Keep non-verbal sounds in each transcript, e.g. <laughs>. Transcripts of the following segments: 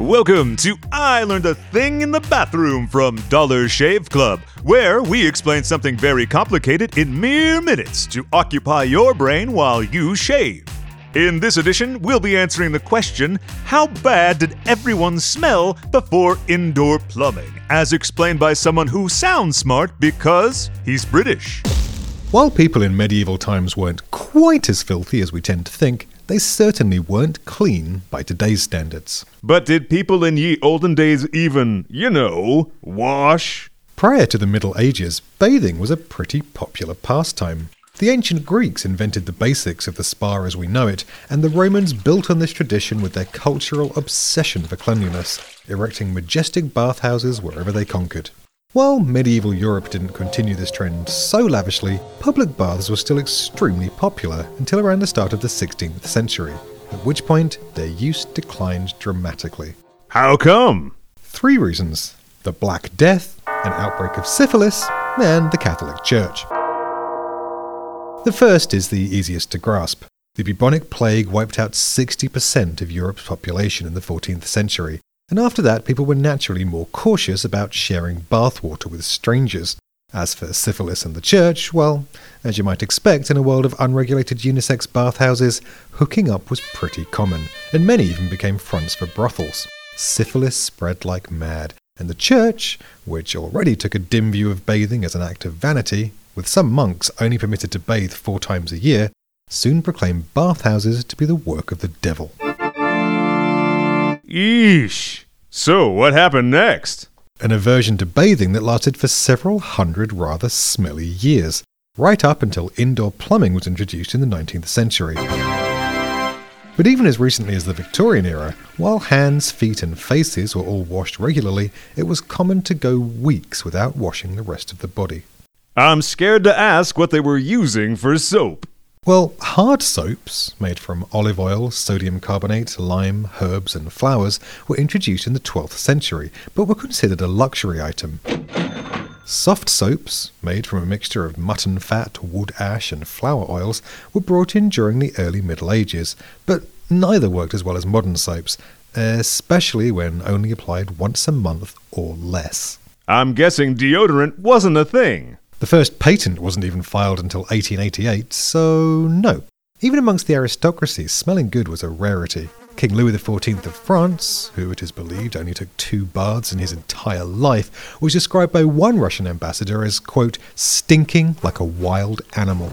Welcome to I Learned a Thing in the Bathroom from Dollar Shave Club, where we explain something very complicated in mere minutes to occupy your brain while you shave. In this edition, we'll be answering the question How bad did everyone smell before indoor plumbing? As explained by someone who sounds smart because he's British. While people in medieval times weren't quite as filthy as we tend to think, they certainly weren't clean by today's standards. But did people in ye olden days even, you know, wash? Prior to the Middle Ages, bathing was a pretty popular pastime. The ancient Greeks invented the basics of the spa as we know it, and the Romans built on this tradition with their cultural obsession for cleanliness, erecting majestic bathhouses wherever they conquered. While medieval Europe didn't continue this trend so lavishly, public baths were still extremely popular until around the start of the 16th century, at which point their use declined dramatically. How come? Three reasons the Black Death, an outbreak of syphilis, and the Catholic Church. The first is the easiest to grasp. The bubonic plague wiped out 60% of Europe's population in the 14th century, and after that, people were naturally more cautious about sharing bathwater with strangers. As for syphilis and the church, well, as you might expect in a world of unregulated unisex bathhouses, hooking up was pretty common, and many even became fronts for brothels. Syphilis spread like mad, and the church, which already took a dim view of bathing as an act of vanity, with some monks only permitted to bathe four times a year, soon proclaimed bathhouses to be the work of the devil. Eesh. So, what happened next? An aversion to bathing that lasted for several hundred rather smelly years, right up until indoor plumbing was introduced in the 19th century. But even as recently as the Victorian era, while hands, feet, and faces were all washed regularly, it was common to go weeks without washing the rest of the body. I'm scared to ask what they were using for soap. Well, hard soaps, made from olive oil, sodium carbonate, lime, herbs, and flowers, were introduced in the 12th century, but were considered a luxury item. Soft soaps, made from a mixture of mutton fat, wood ash, and flower oils, were brought in during the early Middle Ages, but neither worked as well as modern soaps, especially when only applied once a month or less. I'm guessing deodorant wasn't a thing. The first patent wasn't even filed until 1888, so no. Even amongst the aristocracy, smelling good was a rarity. King Louis XIV of France, who it is believed only took two baths in his entire life, was described by one Russian ambassador as, quote, stinking like a wild animal.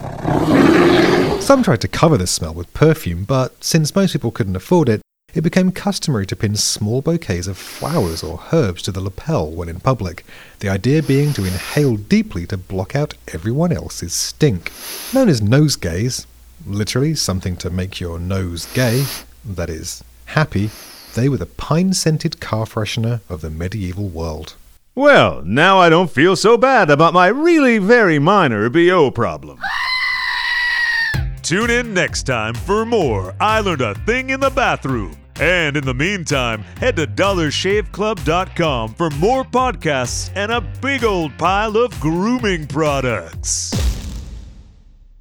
Some tried to cover this smell with perfume, but since most people couldn't afford it, it became customary to pin small bouquets of flowers or herbs to the lapel when in public, the idea being to inhale deeply to block out everyone else's stink. Known as nosegays, literally something to make your nose gay, that is, happy, they were the pine scented car freshener of the medieval world. Well, now I don't feel so bad about my really very minor BO problem. <laughs> Tune in next time for more I Learned a Thing in the Bathroom. And in the meantime, head to dollarshaveclub.com for more podcasts and a big old pile of grooming products.